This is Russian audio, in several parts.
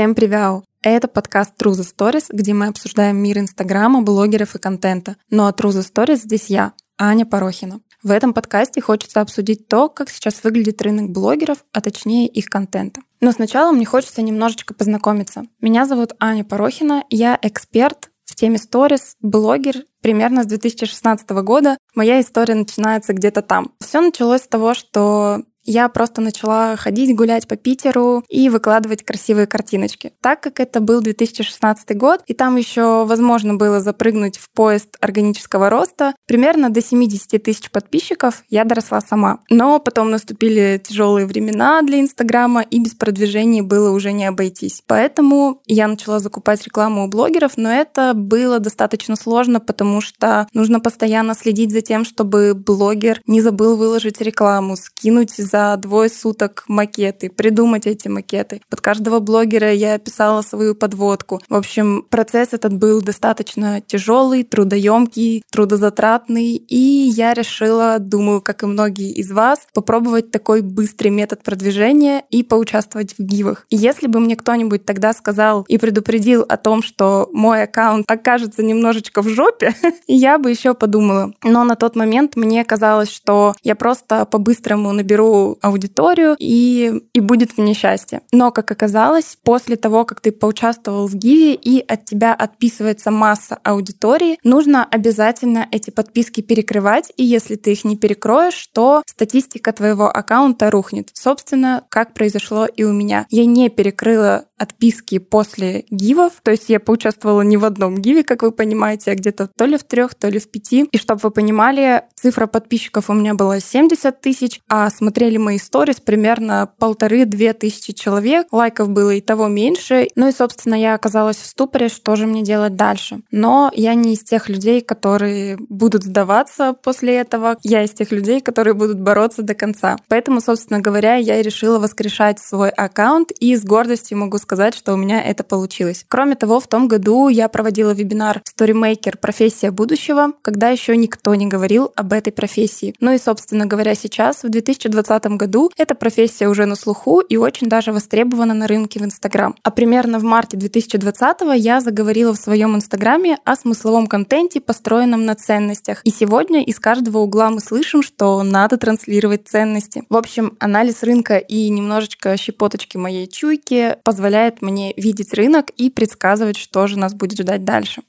Всем привет! Это подкаст True the Stories, где мы обсуждаем мир Инстаграма, блогеров и контента. Ну а True the Stories здесь я, Аня Порохина. В этом подкасте хочется обсудить то, как сейчас выглядит рынок блогеров, а точнее их контента. Но сначала мне хочется немножечко познакомиться. Меня зовут Аня Порохина, я эксперт в теме сторис, блогер примерно с 2016 года. Моя история начинается где-то там. Все началось с того, что я просто начала ходить, гулять по Питеру и выкладывать красивые картиночки. Так как это был 2016 год, и там еще возможно было запрыгнуть в поезд органического роста, примерно до 70 тысяч подписчиков я доросла сама. Но потом наступили тяжелые времена для Инстаграма, и без продвижения было уже не обойтись. Поэтому я начала закупать рекламу у блогеров, но это было достаточно сложно, потому что нужно постоянно следить за тем, чтобы блогер не забыл выложить рекламу, скинуть за за двое суток макеты, придумать эти макеты. Под каждого блогера я писала свою подводку. В общем, процесс этот был достаточно тяжелый, трудоемкий, трудозатратный, и я решила, думаю, как и многие из вас, попробовать такой быстрый метод продвижения и поучаствовать в гивах. И если бы мне кто-нибудь тогда сказал и предупредил о том, что мой аккаунт окажется немножечко в жопе, я бы еще подумала. Но на тот момент мне казалось, что я просто по-быстрому наберу аудиторию, и, и будет мне счастье. Но, как оказалось, после того, как ты поучаствовал в Гиве и от тебя отписывается масса аудитории, нужно обязательно эти подписки перекрывать, и если ты их не перекроешь, то статистика твоего аккаунта рухнет. Собственно, как произошло и у меня. Я не перекрыла отписки после гивов, то есть я поучаствовала не в одном гиве, как вы понимаете, а где-то то ли в трех, то ли в пяти. И чтобы вы понимали, цифра подписчиков у меня была 70 тысяч, а смотрели мои сторис примерно полторы-две тысячи человек. Лайков было и того меньше. Ну и, собственно, я оказалась в ступоре, что же мне делать дальше. Но я не из тех людей, которые будут сдаваться после этого. Я из тех людей, которые будут бороться до конца. Поэтому, собственно говоря, я решила воскрешать свой аккаунт и с гордостью могу сказать, что у меня это получилось. Кроме того, в том году я проводила вебинар Storymaker «Профессия будущего», когда еще никто не говорил об этой профессии. Ну и, собственно говоря, сейчас, в 2020 году эта профессия уже на слуху и очень даже востребована на рынке в Инстаграм. А примерно в марте 2020 я заговорила в своем Инстаграме о смысловом контенте, построенном на ценностях. И сегодня из каждого угла мы слышим, что надо транслировать ценности. В общем, анализ рынка и немножечко щепоточки моей чуйки позволяет мне видеть рынок и предсказывать, что же нас будет ждать дальше.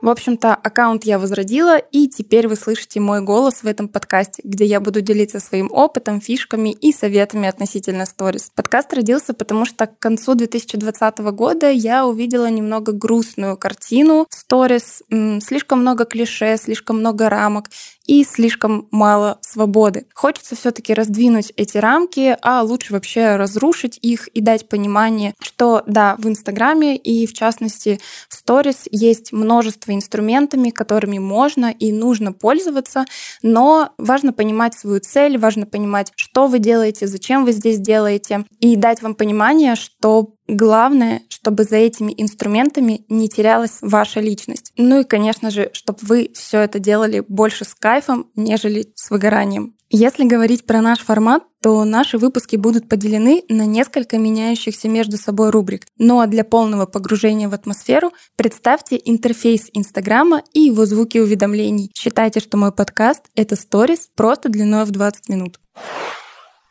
В общем-то, аккаунт я возродила, и теперь вы слышите мой голос в этом подкасте, где я буду делиться своим опытом, фишками и советами относительно сторис. Подкаст родился, потому что к концу 2020 года я увидела немного грустную картину сторис, слишком много клише, слишком много рамок, и слишком мало свободы. Хочется все-таки раздвинуть эти рамки, а лучше вообще разрушить их и дать понимание, что да, в Инстаграме и в частности в сторис есть множество инструментами, которыми можно и нужно пользоваться, но важно понимать свою цель, важно понимать, что вы делаете, зачем вы здесь делаете, и дать вам понимание, что Главное, чтобы за этими инструментами не терялась ваша личность. Ну и, конечно же, чтобы вы все это делали больше с кайфом, нежели с выгоранием. Если говорить про наш формат, то наши выпуски будут поделены на несколько меняющихся между собой рубрик. Ну а для полного погружения в атмосферу представьте интерфейс Инстаграма и его звуки уведомлений. Считайте, что мой подкаст — это сторис просто длиной в 20 минут.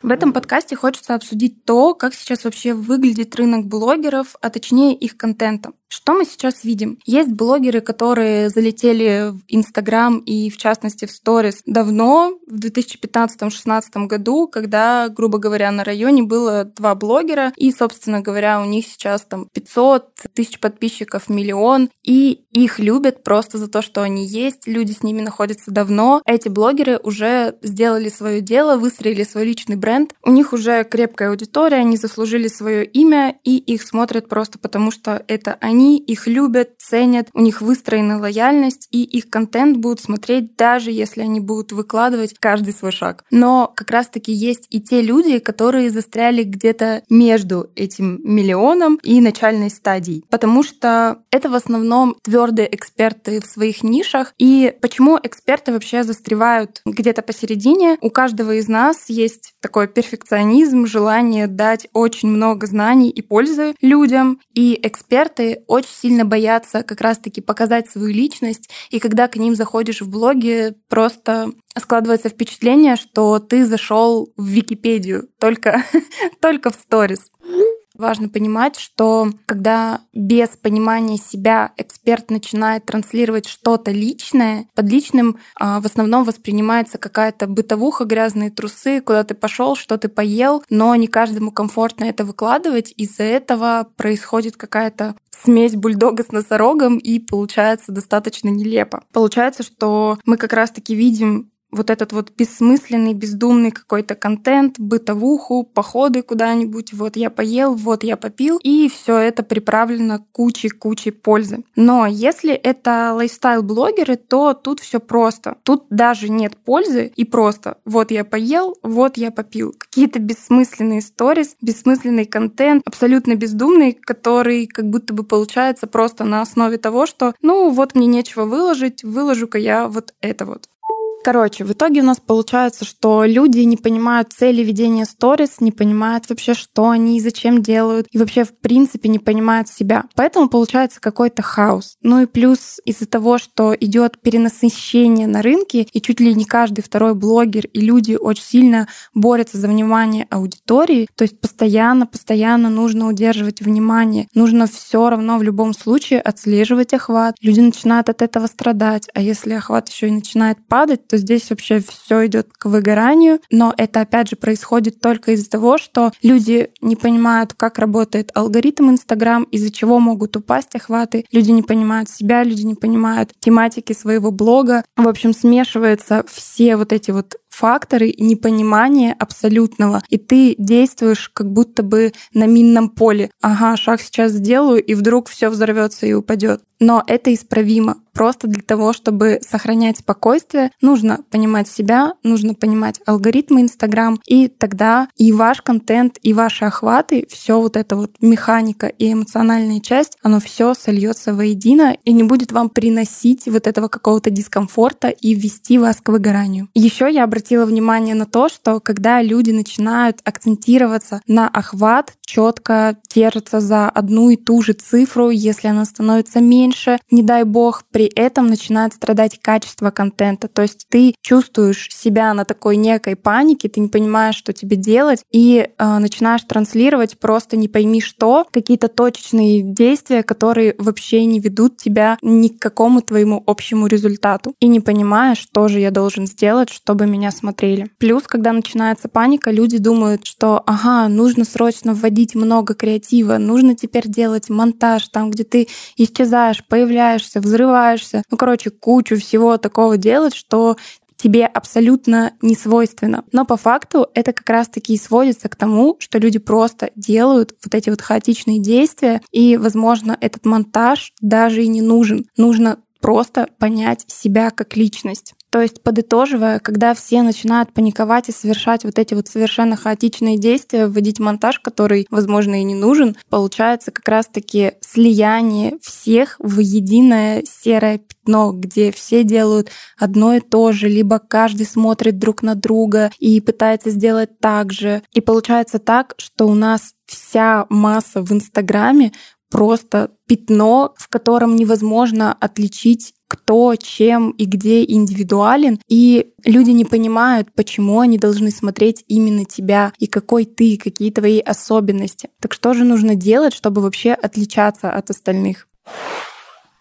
В этом подкасте хочется обсудить то, как сейчас вообще выглядит рынок блогеров, а точнее их контента. Что мы сейчас видим? Есть блогеры, которые залетели в Инстаграм и, в частности, в Сторис давно, в 2015-2016 году, когда, грубо говоря, на районе было два блогера, и, собственно говоря, у них сейчас там 500 тысяч подписчиков, миллион, и их любят просто за то, что они есть, люди с ними находятся давно. Эти блогеры уже сделали свое дело, выстроили свой личный бренд, у них уже крепкая аудитория, они заслужили свое имя, и их смотрят просто потому, что это они они их любят, ценят, у них выстроена лояльность, и их контент будут смотреть, даже если они будут выкладывать каждый свой шаг. Но как раз-таки есть и те люди, которые застряли где-то между этим миллионом и начальной стадией. Потому что это в основном твердые эксперты в своих нишах. И почему эксперты вообще застревают где-то посередине? У каждого из нас есть такой перфекционизм, желание дать очень много знаний и пользы людям. И эксперты очень сильно боятся как раз-таки показать свою личность. И когда к ним заходишь в блоге, просто складывается впечатление, что ты зашел в Википедию только, только в сторис. Важно понимать, что когда без понимания себя эксперт начинает транслировать что-то личное, под личным а, в основном воспринимается какая-то бытовуха, грязные трусы, куда ты пошел, что ты поел, но не каждому комфортно это выкладывать. Из-за этого происходит какая-то смесь бульдога с носорогом, и получается достаточно нелепо. Получается, что мы как раз-таки видим вот этот вот бессмысленный, бездумный какой-то контент, бытовуху, походы куда-нибудь, вот я поел, вот я попил, и все это приправлено кучей-кучей пользы. Но если это лайфстайл-блогеры, то тут все просто. Тут даже нет пользы и просто вот я поел, вот я попил. Какие-то бессмысленные сторис, бессмысленный контент, абсолютно бездумный, который как будто бы получается просто на основе того, что ну вот мне нечего выложить, выложу-ка я вот это вот. Короче, в итоге у нас получается, что люди не понимают цели ведения сторис, не понимают вообще, что они и зачем делают, и вообще в принципе не понимают себя. Поэтому получается какой-то хаос. Ну и плюс из-за того, что идет перенасыщение на рынке, и чуть ли не каждый второй блогер и люди очень сильно борются за внимание аудитории, то есть постоянно, постоянно нужно удерживать внимание, нужно все равно в любом случае отслеживать охват. Люди начинают от этого страдать, а если охват еще и начинает падать, то здесь вообще все идет к выгоранию. Но это опять же происходит только из-за того, что люди не понимают, как работает алгоритм Инстаграм, из-за чего могут упасть охваты. Люди не понимают себя, люди не понимают тематики своего блога. В общем, смешиваются все вот эти вот факторы непонимания абсолютного, и ты действуешь как будто бы на минном поле. Ага, шаг сейчас сделаю, и вдруг все взорвется и упадет. Но это исправимо. Просто для того, чтобы сохранять спокойствие, нужно понимать себя, нужно понимать алгоритмы Инстаграм, и тогда и ваш контент, и ваши охваты, все вот это вот механика и эмоциональная часть, оно все сольется воедино и не будет вам приносить вот этого какого-то дискомфорта и ввести вас к выгоранию. Еще я обратила внимание на то, что когда люди начинают акцентироваться на охват, четко держатся за одну и ту же цифру, если она становится меньше, не дай бог, при этом начинает страдать качество контента. То есть ты чувствуешь себя на такой некой панике, ты не понимаешь, что тебе делать, и э, начинаешь транслировать просто не пойми что, какие-то точечные действия, которые вообще не ведут тебя ни к какому твоему общему результату. И не понимаешь, что же я должен сделать, чтобы меня смотрели. Плюс, когда начинается паника, люди думают, что ага, нужно срочно вводить много креатива, нужно теперь делать монтаж там, где ты исчезаешь, появляешься, взрываешься. Ну, короче, кучу всего такого делать, что тебе абсолютно не свойственно. Но по факту это как раз-таки и сводится к тому, что люди просто делают вот эти вот хаотичные действия, и, возможно, этот монтаж даже и не нужен. Нужно просто понять себя как личность. То есть, подытоживая, когда все начинают паниковать и совершать вот эти вот совершенно хаотичные действия, вводить монтаж, который, возможно, и не нужен, получается как раз-таки слияние всех в единое серое пятно, где все делают одно и то же, либо каждый смотрит друг на друга и пытается сделать так же. И получается так, что у нас вся масса в Инстаграме просто пятно, в котором невозможно отличить кто, чем и где индивидуален, и люди не понимают, почему они должны смотреть именно тебя, и какой ты, какие твои особенности. Так что же нужно делать, чтобы вообще отличаться от остальных?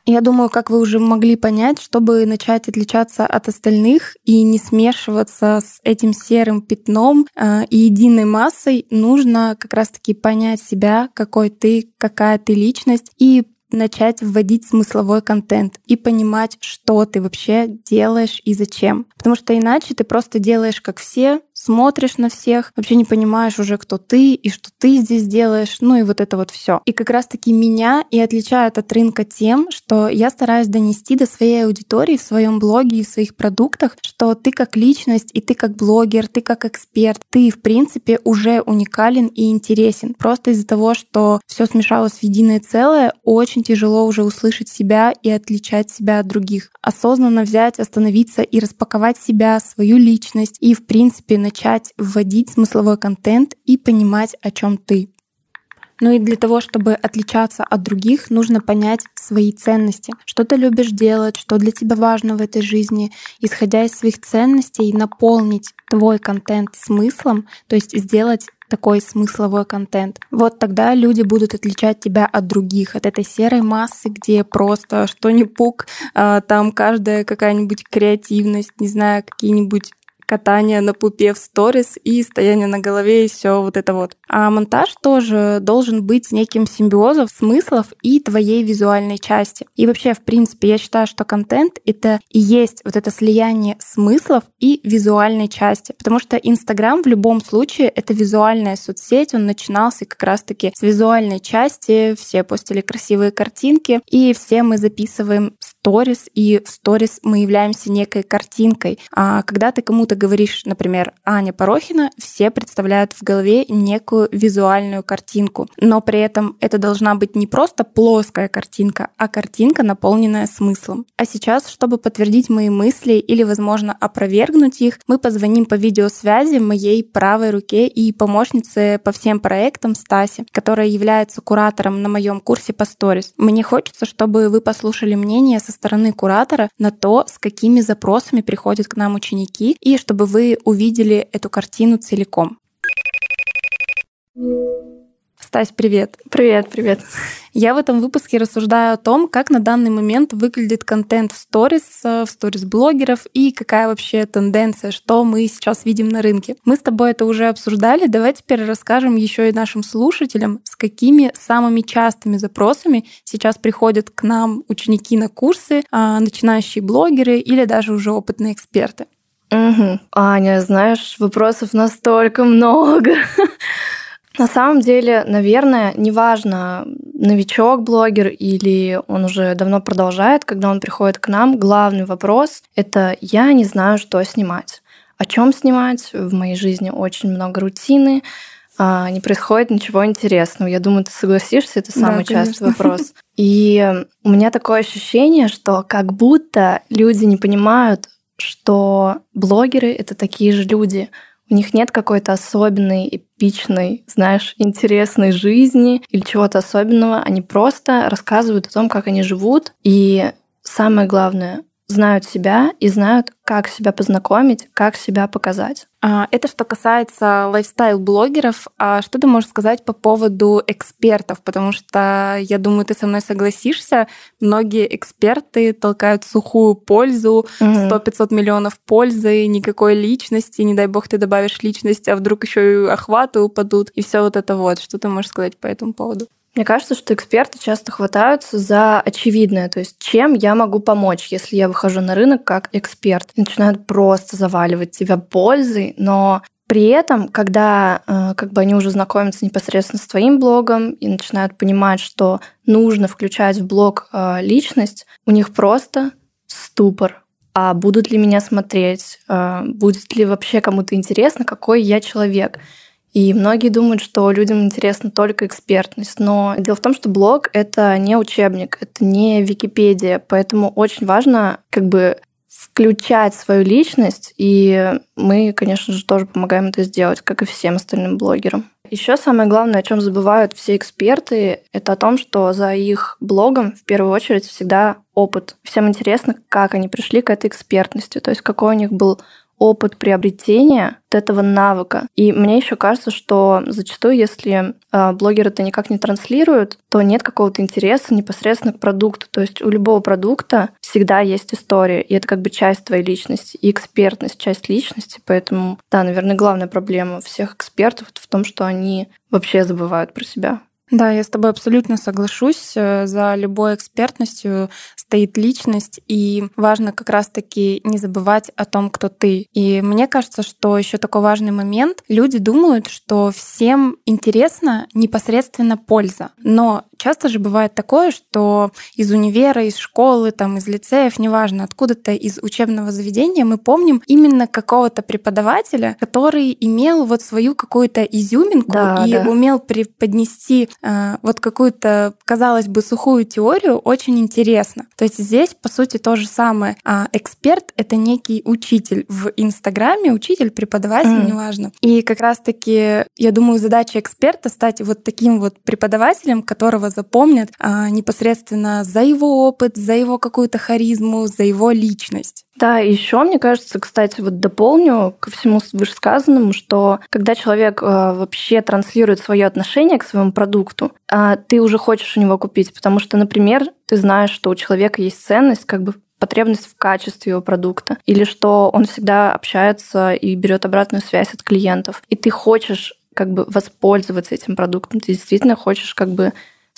Я думаю, как вы уже могли понять, чтобы начать отличаться от остальных и не смешиваться с этим серым пятном э, и единой массой, нужно как раз-таки понять себя, какой ты, какая ты личность, и начать вводить смысловой контент и понимать, что ты вообще делаешь и зачем. Потому что иначе ты просто делаешь как все, смотришь на всех, вообще не понимаешь уже, кто ты и что ты здесь делаешь, ну и вот это вот все. И как раз-таки меня и отличает от рынка тем, что я стараюсь донести до своей аудитории в своем блоге и в своих продуктах, что ты как личность и ты как блогер, ты как эксперт, ты в принципе уже уникален и интересен. Просто из-за того, что все смешалось в единое целое, очень тяжело уже услышать себя и отличать себя от других. Осознанно взять, остановиться и распаковать себя, свою личность и, в принципе, начать вводить смысловой контент и понимать, о чем ты. Ну и для того, чтобы отличаться от других, нужно понять свои ценности. Что ты любишь делать, что для тебя важно в этой жизни. Исходя из своих ценностей, наполнить твой контент смыслом, то есть сделать такой смысловой контент. Вот тогда люди будут отличать тебя от других, от этой серой массы, где просто что ни пук, а, там каждая какая-нибудь креативность, не знаю, какие-нибудь катание на пупе в сторис и стояние на голове и все вот это вот. А монтаж тоже должен быть неким симбиозом смыслов и твоей визуальной части. И вообще, в принципе, я считаю, что контент — это и есть вот это слияние смыслов и визуальной части. Потому что Инстаграм в любом случае — это визуальная соцсеть, он начинался как раз-таки с визуальной части, все постили красивые картинки, и все мы записываем сторис, и в сторис мы являемся некой картинкой. А когда ты кому-то говоришь, например, Аня Порохина, все представляют в голове некую визуальную картинку. Но при этом это должна быть не просто плоская картинка, а картинка, наполненная смыслом. А сейчас, чтобы подтвердить мои мысли или, возможно, опровергнуть их, мы позвоним по видеосвязи моей правой руке и помощнице по всем проектам Стасе, которая является куратором на моем курсе по сторис. Мне хочется, чтобы вы послушали мнение со стороны куратора на то, с какими запросами приходят к нам ученики, и чтобы вы увидели эту картину целиком. Стась, привет. Привет, привет. Я в этом выпуске рассуждаю о том, как на данный момент выглядит контент в сторис, э, в сторис блогеров и какая вообще тенденция, что мы сейчас видим на рынке. Мы с тобой это уже обсуждали, давай теперь расскажем еще и нашим слушателям, с какими самыми частыми запросами сейчас приходят к нам ученики на курсы, а, начинающие блогеры или даже уже опытные эксперты. Угу. Аня, знаешь, вопросов настолько много. На самом деле, наверное, неважно, новичок блогер или он уже давно продолжает, когда он приходит к нам, главный вопрос — это «я не знаю, что снимать». О чем снимать? В моей жизни очень много рутины, а, не происходит ничего интересного. Я думаю, ты согласишься, это самый да, частый вопрос. И у меня такое ощущение, что как будто люди не понимают, что блогеры — это такие же люди. У них нет какой-то особенной, эпичной, знаешь, интересной жизни или чего-то особенного. Они просто рассказывают о том, как они живут. И самое главное, знают себя и знают, как себя познакомить, как себя показать. А, это что касается лайфстайл-блогеров. А что ты можешь сказать по поводу экспертов? Потому что, я думаю, ты со мной согласишься, многие эксперты толкают сухую пользу, 100-500 миллионов пользы, никакой личности, не дай бог ты добавишь личность, а вдруг еще и охваты упадут, и все вот это вот. Что ты можешь сказать по этому поводу? Мне кажется, что эксперты часто хватаются за очевидное, то есть чем я могу помочь, если я выхожу на рынок как эксперт. И начинают просто заваливать тебя пользой, но при этом, когда э, как бы они уже знакомятся непосредственно с твоим блогом и начинают понимать, что нужно включать в блог э, личность, у них просто ступор. А будут ли меня смотреть? Э, будет ли вообще кому-то интересно, какой я человек? И многие думают, что людям интересна только экспертность. Но дело в том, что блог — это не учебник, это не Википедия. Поэтому очень важно как бы включать свою личность, и мы, конечно же, тоже помогаем это сделать, как и всем остальным блогерам. Еще самое главное, о чем забывают все эксперты, это о том, что за их блогом в первую очередь всегда опыт. Всем интересно, как они пришли к этой экспертности, то есть какой у них был опыт приобретения вот этого навыка. И мне еще кажется, что зачастую, если э, блогер это никак не транслирует, то нет какого-то интереса непосредственно к продукту. То есть у любого продукта всегда есть история, и это как бы часть твоей личности, и экспертность часть личности. Поэтому, да, наверное, главная проблема всех экспертов в том, что они вообще забывают про себя. Да, я с тобой абсолютно соглашусь. Э, за любой экспертностью стоит личность, и важно как раз-таки не забывать о том, кто ты. И мне кажется, что еще такой важный момент. Люди думают, что всем интересна непосредственно польза. Но часто же бывает такое, что из универа, из школы, там, из лицеев, неважно, откуда-то из учебного заведения мы помним именно какого-то преподавателя, который имел вот свою какую-то изюминку да, и да. умел преподнести э, вот какую-то, казалось бы, сухую теорию очень интересно. То есть здесь, по сути, то же самое. А эксперт — это некий учитель в Инстаграме, учитель, преподаватель, mm. неважно. И как раз-таки, я думаю, задача эксперта — стать вот таким вот преподавателем, которого запомнят а, непосредственно за его опыт, за его какую-то харизму, за его личность. Да, еще мне кажется, кстати, вот дополню ко всему вышесказанному, что когда человек э, вообще транслирует свое отношение к своему продукту, э, ты уже хочешь у него купить, потому что, например, ты знаешь, что у человека есть ценность, как бы потребность в качестве его продукта, или что он всегда общается и берет обратную связь от клиентов, и ты хочешь как бы воспользоваться этим продуктом, ты действительно хочешь как бы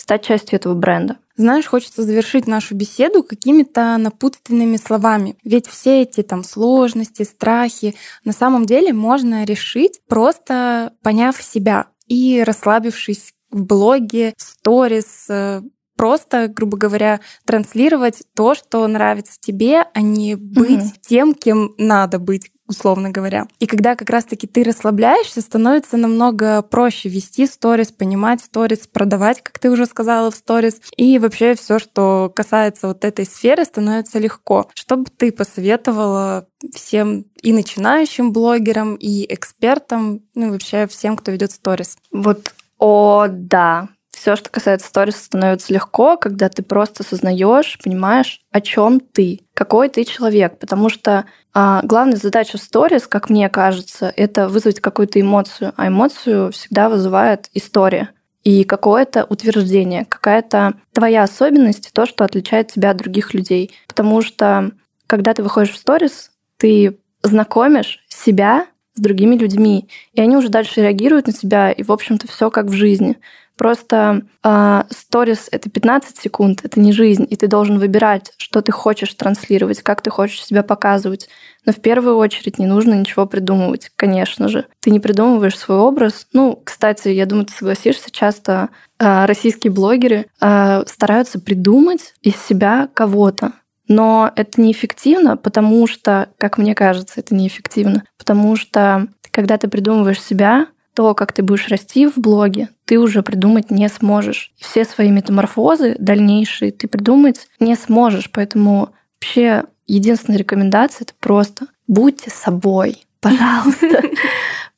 стать частью этого бренда. Знаешь, хочется завершить нашу беседу какими-то напутственными словами. Ведь все эти там сложности, страхи на самом деле можно решить, просто поняв себя и расслабившись в блоге, сторис, э, просто, грубо говоря, транслировать то, что нравится тебе, а не быть угу. тем, кем надо быть, условно говоря. И когда как раз-таки ты расслабляешься, становится намного проще вести сторис, понимать сторис, продавать, как ты уже сказала в сторис. И вообще все, что касается вот этой сферы, становится легко. Что бы ты посоветовала всем и начинающим блогерам, и экспертам, ну и вообще всем, кто ведет сторис? Вот, о, да, все, что касается сторис, становится легко, когда ты просто осознаешь, понимаешь, о чем ты, какой ты человек. Потому что а, главная задача сторис, как мне кажется, это вызвать какую-то эмоцию. А эмоцию всегда вызывает история и какое-то утверждение, какая-то твоя особенность, то, что отличает тебя от других людей. Потому что когда ты выходишь в сторис, ты знакомишь себя с другими людьми, и они уже дальше реагируют на тебя, и, в общем-то, все как в жизни. Просто а, сторис — это 15 секунд, это не жизнь, и ты должен выбирать, что ты хочешь транслировать, как ты хочешь себя показывать. Но в первую очередь не нужно ничего придумывать, конечно же. Ты не придумываешь свой образ. Ну, кстати, я думаю, ты согласишься, часто а, российские блогеры а, стараются придумать из себя кого-то. Но это неэффективно, потому что, как мне кажется, это неэффективно, потому что когда ты придумываешь себя, то, как ты будешь расти в блоге, ты уже придумать не сможешь. Все свои метаморфозы дальнейшие ты придумать не сможешь. Поэтому вообще единственная рекомендация — это просто будьте собой, пожалуйста.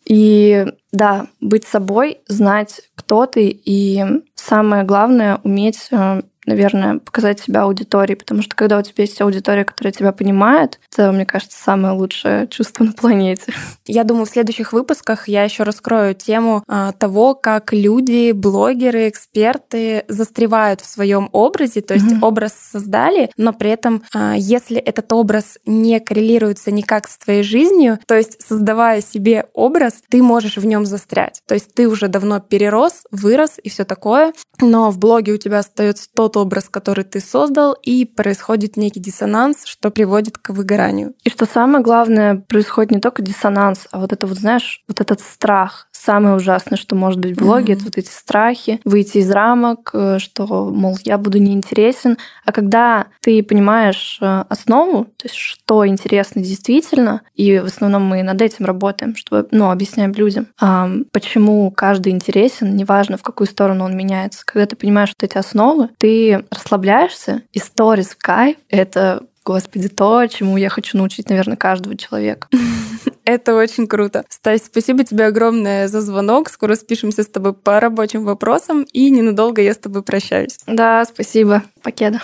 И да, быть собой, знать, кто ты, и самое главное — уметь э, наверное, показать себя аудитории, потому что когда у тебя есть аудитория, которая тебя понимает, это, мне кажется, самое лучшее чувство на планете. Я думаю, в следующих выпусках я еще раскрою тему а, того, как люди, блогеры, эксперты застревают в своем образе, то есть mm-hmm. образ создали, но при этом, а, если этот образ не коррелируется никак с твоей жизнью, то есть создавая себе образ, ты можешь в нем застрять. То есть ты уже давно перерос, вырос и все такое, но в блоге у тебя остается тот образ, который ты создал, и происходит некий диссонанс, что приводит к выгоранию. И что самое главное, происходит не только диссонанс, а вот это вот, знаешь, вот этот страх. Самое ужасное, что может быть в блоге, mm-hmm. это вот эти страхи, выйти из рамок, э, что, мол, я буду неинтересен. А когда ты понимаешь э, основу, то есть что интересно действительно, и в основном мы над этим работаем, чтобы, ну, объясняем людям, почему каждый интересен, неважно, в какую сторону он меняется. Когда ты понимаешь вот эти основы, ты расслабляешься, и сторис в кайф — это Господи, то, чему я хочу научить, наверное, каждого человека. Это очень круто. Стась, спасибо тебе огромное за звонок. Скоро спишемся с тобой по рабочим вопросам, и ненадолго я с тобой прощаюсь. Да, спасибо. Покеда.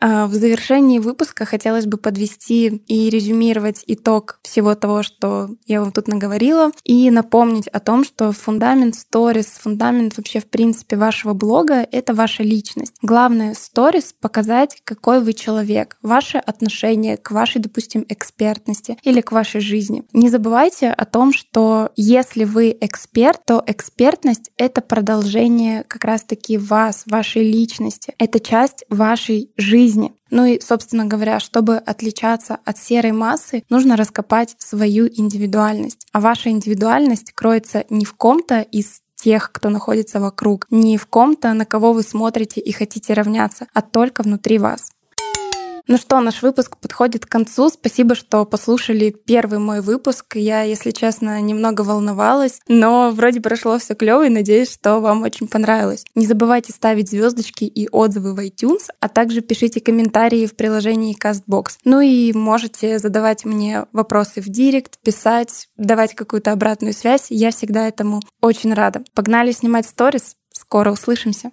А в завершении выпуска хотелось бы подвести и резюмировать итог всего того, что я вам тут наговорила, и напомнить о том, что фундамент сторис, фундамент вообще в принципе вашего блога — это ваша личность. Главное сторис — показать, какой вы человек, ваше отношение к вашей, допустим, экспертности или к вашей жизни. Не забывайте о том, что если вы эксперт, то экспертность — это продолжение как раз-таки вас, вашей личности. Это часть вашей жизни. Ну и, собственно говоря, чтобы отличаться от серой массы, нужно раскопать свою индивидуальность. А ваша индивидуальность кроется не в ком-то из тех, кто находится вокруг, не в ком-то, на кого вы смотрите и хотите равняться, а только внутри вас. Ну что, наш выпуск подходит к концу. Спасибо, что послушали первый мой выпуск. Я, если честно, немного волновалась, но вроде прошло все клево и надеюсь, что вам очень понравилось. Не забывайте ставить звездочки и отзывы в iTunes, а также пишите комментарии в приложении CastBox. Ну и можете задавать мне вопросы в директ, писать, давать какую-то обратную связь. Я всегда этому очень рада. Погнали снимать сторис. Скоро услышимся.